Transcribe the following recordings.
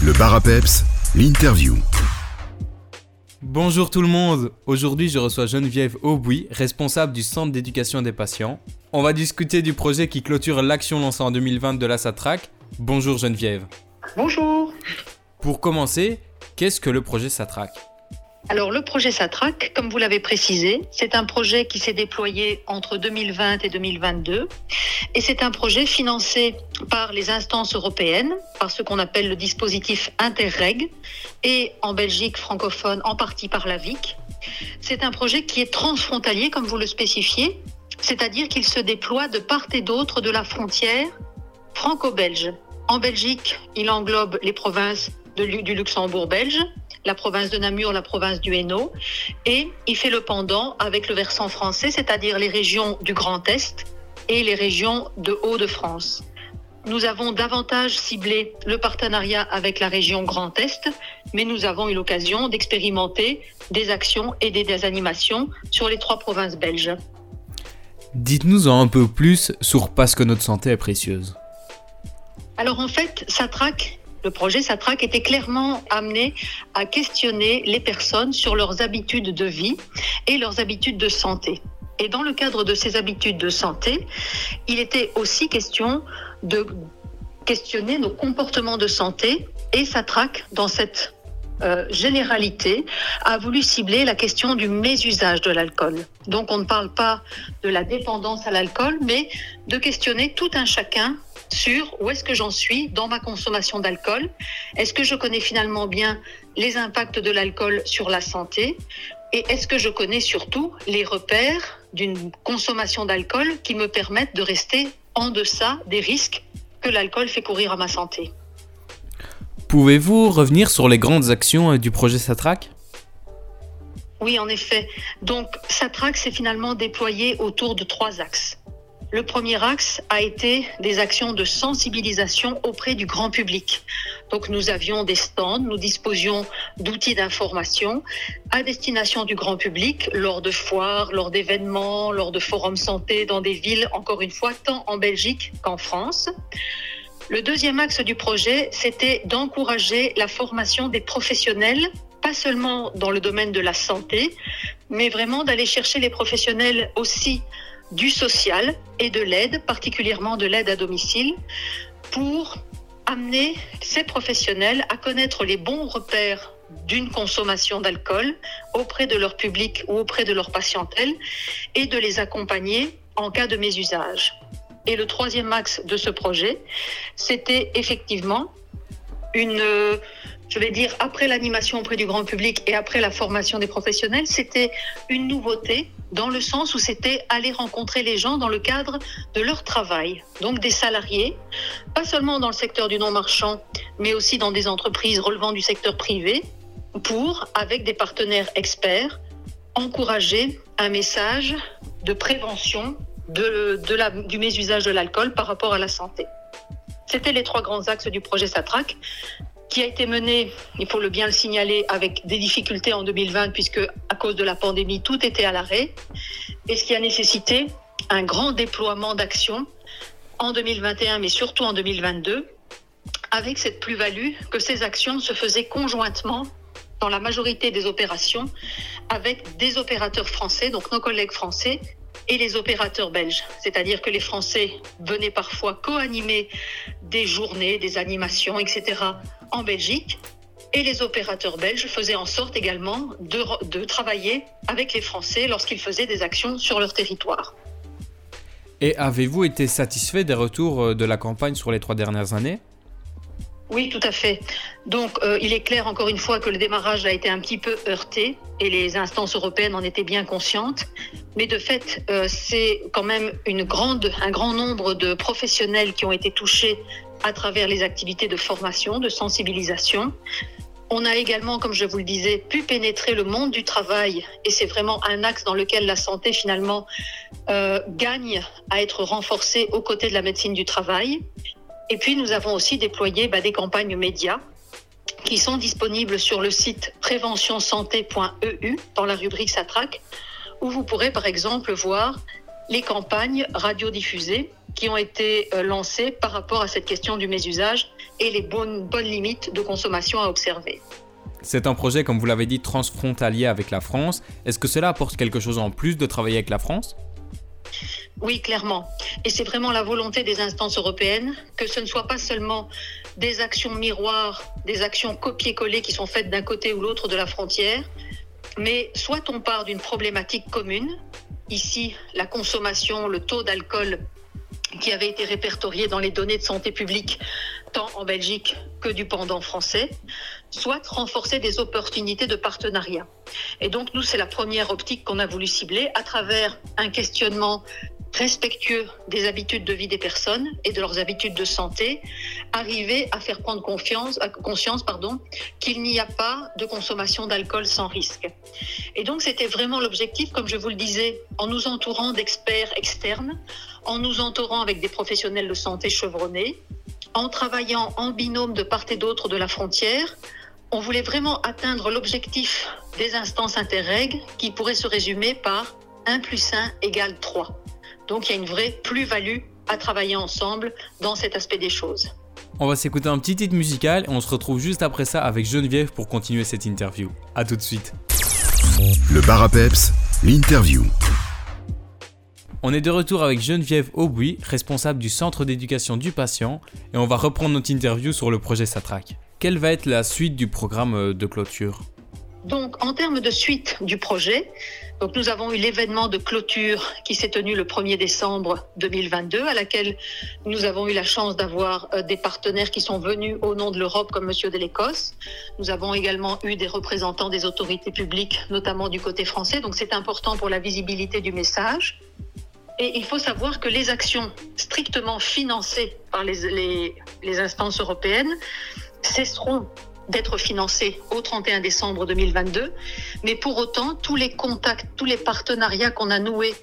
Le bar à peps, l'interview. Bonjour tout le monde. Aujourd'hui, je reçois Geneviève Aubouy, responsable du Centre d'éducation des patients. On va discuter du projet qui clôture l'action lancée en 2020 de la SATRAC. Bonjour Geneviève. Bonjour. Pour commencer, qu'est-ce que le projet SATRAC? Alors le projet SATRAC, comme vous l'avez précisé, c'est un projet qui s'est déployé entre 2020 et 2022 et c'est un projet financé par les instances européennes, par ce qu'on appelle le dispositif Interreg et en Belgique francophone en partie par la VIC. C'est un projet qui est transfrontalier comme vous le spécifiez, c'est-à-dire qu'il se déploie de part et d'autre de la frontière franco-belge. En Belgique, il englobe les provinces du Luxembourg belge, la province de Namur, la province du Hainaut, et il fait le pendant avec le versant français, c'est-à-dire les régions du Grand Est et les régions de Hauts-de-France. Nous avons davantage ciblé le partenariat avec la région Grand Est, mais nous avons eu l'occasion d'expérimenter des actions et des animations sur les trois provinces belges. Dites-nous un peu plus sur Parce que notre santé est précieuse. Alors en fait, Satrac, le projet Satrac était clairement amené à questionner les personnes sur leurs habitudes de vie et leurs habitudes de santé. Et dans le cadre de ces habitudes de santé, il était aussi question de questionner nos comportements de santé et Satrac, dans cette euh, généralité, a voulu cibler la question du mésusage de l'alcool. Donc on ne parle pas de la dépendance à l'alcool, mais de questionner tout un chacun sur où est-ce que j'en suis dans ma consommation d'alcool. Est-ce que je connais finalement bien les impacts de l'alcool sur la santé? Et est-ce que je connais surtout les repères d'une consommation d'alcool qui me permettent de rester en deçà des risques que l'alcool fait courir à ma santé? Pouvez-vous revenir sur les grandes actions euh, du projet Satrac? Oui, en effet. Donc, Satrac s'est finalement déployé autour de trois axes. Le premier axe a été des actions de sensibilisation auprès du grand public. Donc nous avions des stands, nous disposions d'outils d'information à destination du grand public lors de foires, lors d'événements, lors de forums santé dans des villes, encore une fois, tant en Belgique qu'en France. Le deuxième axe du projet, c'était d'encourager la formation des professionnels, pas seulement dans le domaine de la santé, mais vraiment d'aller chercher les professionnels aussi du social et de l'aide, particulièrement de l'aide à domicile, pour amener ces professionnels à connaître les bons repères d'une consommation d'alcool auprès de leur public ou auprès de leur patientèle et de les accompagner en cas de mésusage. Et le troisième axe de ce projet, c'était effectivement une, je vais dire, après l'animation auprès du grand public et après la formation des professionnels, c'était une nouveauté dans le sens où c'était aller rencontrer les gens dans le cadre de leur travail, donc des salariés, pas seulement dans le secteur du non-marchand, mais aussi dans des entreprises relevant du secteur privé, pour, avec des partenaires experts, encourager un message de prévention du mésusage de l'alcool par rapport à la santé. C'était les trois grands axes du projet SATRAC qui a été mené, il faut le bien le signaler, avec des difficultés en 2020 puisque à cause de la pandémie, tout était à l'arrêt, et ce qui a nécessité un grand déploiement d'actions en 2021, mais surtout en 2022, avec cette plus-value que ces actions se faisaient conjointement dans la majorité des opérations avec des opérateurs français, donc nos collègues français, et les opérateurs belges. C'est-à-dire que les Français venaient parfois co-animer des journées, des animations, etc. en Belgique. Et les opérateurs belges faisaient en sorte également de, de travailler avec les Français lorsqu'ils faisaient des actions sur leur territoire. Et avez-vous été satisfait des retours de la campagne sur les trois dernières années? Oui, tout à fait. Donc, euh, il est clair, encore une fois, que le démarrage a été un petit peu heurté et les instances européennes en étaient bien conscientes. Mais de fait, euh, c'est quand même un grand nombre de professionnels qui ont été touchés à travers les activités de formation, de sensibilisation. On a également, comme je vous le disais, pu pénétrer le monde du travail et c'est vraiment un axe dans lequel la santé finalement euh, gagne à être renforcée aux côtés de la médecine du travail. Et puis, nous avons aussi déployé bah, des campagnes médias qui sont disponibles sur le site préventionsanté.eu dans la rubrique Satrac, où vous pourrez par exemple voir les campagnes radiodiffusées qui ont été euh, lancés par rapport à cette question du mésusage et les bonnes, bonnes limites de consommation à observer. C'est un projet, comme vous l'avez dit, transfrontalier avec la France. Est-ce que cela apporte quelque chose en plus de travailler avec la France? Oui, clairement. Et c'est vraiment la volonté des instances européennes que ce ne soit pas seulement des actions miroirs, des actions copier-coller qui sont faites d'un côté ou l'autre de la frontière, mais soit on part d'une problématique commune, ici la consommation, le taux d'alcool qui avait été répertorié dans les données de santé publique, tant en Belgique que du pendant français, soit renforcer des opportunités de partenariat. Et donc, nous, c'est la première optique qu'on a voulu cibler à travers un questionnement respectueux des habitudes de vie des personnes et de leurs habitudes de santé, arriver à faire prendre conscience pardon, qu'il n'y a pas de consommation d'alcool sans risque. Et donc c'était vraiment l'objectif, comme je vous le disais, en nous entourant d'experts externes, en nous entourant avec des professionnels de santé chevronnés, en travaillant en binôme de part et d'autre de la frontière, on voulait vraiment atteindre l'objectif des instances interreg qui pourrait se résumer par 1 plus 1 égale 3. Donc il y a une vraie plus-value à travailler ensemble dans cet aspect des choses. On va s'écouter un petit titre musical et on se retrouve juste après ça avec Geneviève pour continuer cette interview. A tout de suite. Le bar à peps, l'interview. On est de retour avec Geneviève Aubuy, responsable du centre d'éducation du patient, et on va reprendre notre interview sur le projet Satrac. Quelle va être la suite du programme euh, de clôture? Donc, en termes de suite du projet, donc nous avons eu l'événement de clôture qui s'est tenu le 1er décembre 2022, à laquelle nous avons eu la chance d'avoir euh, des partenaires qui sont venus au nom de l'Europe, comme Monsieur de l'Écosse. Nous avons également eu des représentants des autorités publiques, notamment du côté français. Donc c'est important pour la visibilité du message. Et il faut savoir que les actions strictement financées par les, instances européennes cesseront d'être financé au 31 décembre 2022. Mais pour autant, tous les contacts, tous les partenariats qu'on a noués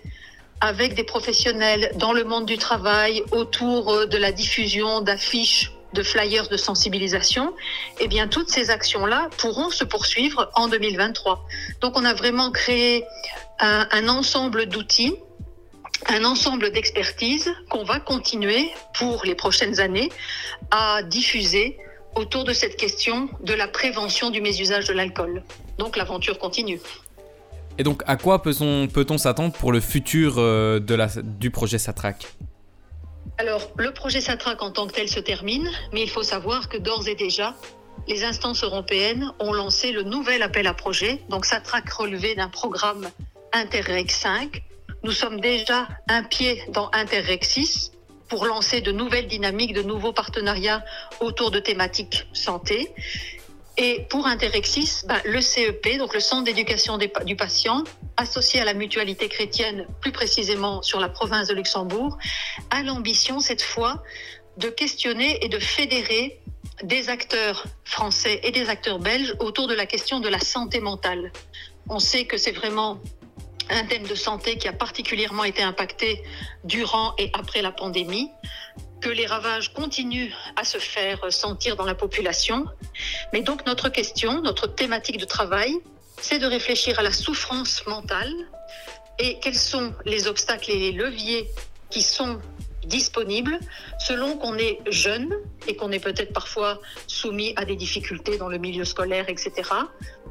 avec des professionnels dans le monde du travail autour euh, de la diffusion d'affiches de flyers de sensibilisation, eh bien toutes ces actions-là pourront se poursuivre en 2023. Donc on a vraiment créé un, un ensemble d'outils, un ensemble d'expertise qu'on va continuer pour les prochaines années à diffuser autour de cette question de la prévention du mésusage de l'alcool. Donc l'aventure continue. Et donc à quoi peut-on peut s'attendre pour le futur euh, de la, du projet Satrac? Alors le projet Satrac en tant que tel se termine, mais il faut savoir que d'ores et déjà, les instances européennes ont lancé le nouvel appel à projet, donc Satrac relevé d'un programme Interreg 5. Nous sommes déjà un pied dans Interreg 6 pour lancer de nouvelles dynamiques, de nouveaux partenariats autour de thématiques santé. Et pour Interrexis, ben, le CEP, donc le Centre d'éducation du patient, associé à la mutualité chrétienne, plus précisément sur la province de Luxembourg, a l'ambition cette fois de questionner et de fédérer des acteurs français et des acteurs belges autour de la question de la santé mentale. On sait que c'est vraiment un thème de santé qui a particulièrement été impacté durant et après la pandémie, que les ravages continuent à se faire sentir dans la population. Mais donc notre question, notre thématique de travail, c'est de réfléchir à la souffrance mentale et quels sont les obstacles et les leviers qui sont disponibles selon qu'on est jeune et qu'on est peut-être parfois soumis à des difficultés dans le milieu scolaire, etc.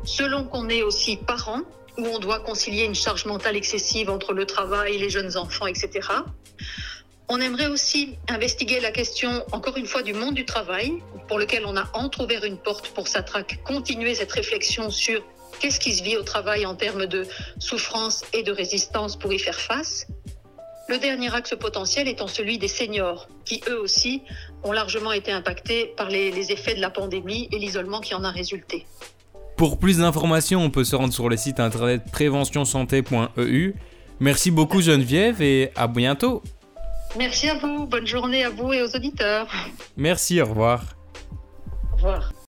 Selon qu'on est aussi parent où on doit concilier une charge mentale excessive entre le travail, les jeunes enfants, etc. On aimerait aussi investiguer la question, encore une fois, du monde du travail, pour lequel on a entrouvert une porte pour Satrac, continuer cette réflexion sur qu'est-ce qui se vit au travail en termes de souffrance et de résistance pour y faire face. Le dernier axe potentiel étant celui des seniors, qui eux aussi ont largement été impactés par les, les effets de la pandémie et l'isolement qui en a résulté. Pour plus d'informations, on peut se rendre sur le site internet préventionsanté.eu. Merci beaucoup Geneviève et à bientôt. Merci à vous, bonne journée à vous et aux auditeurs. Merci, au revoir. Au revoir.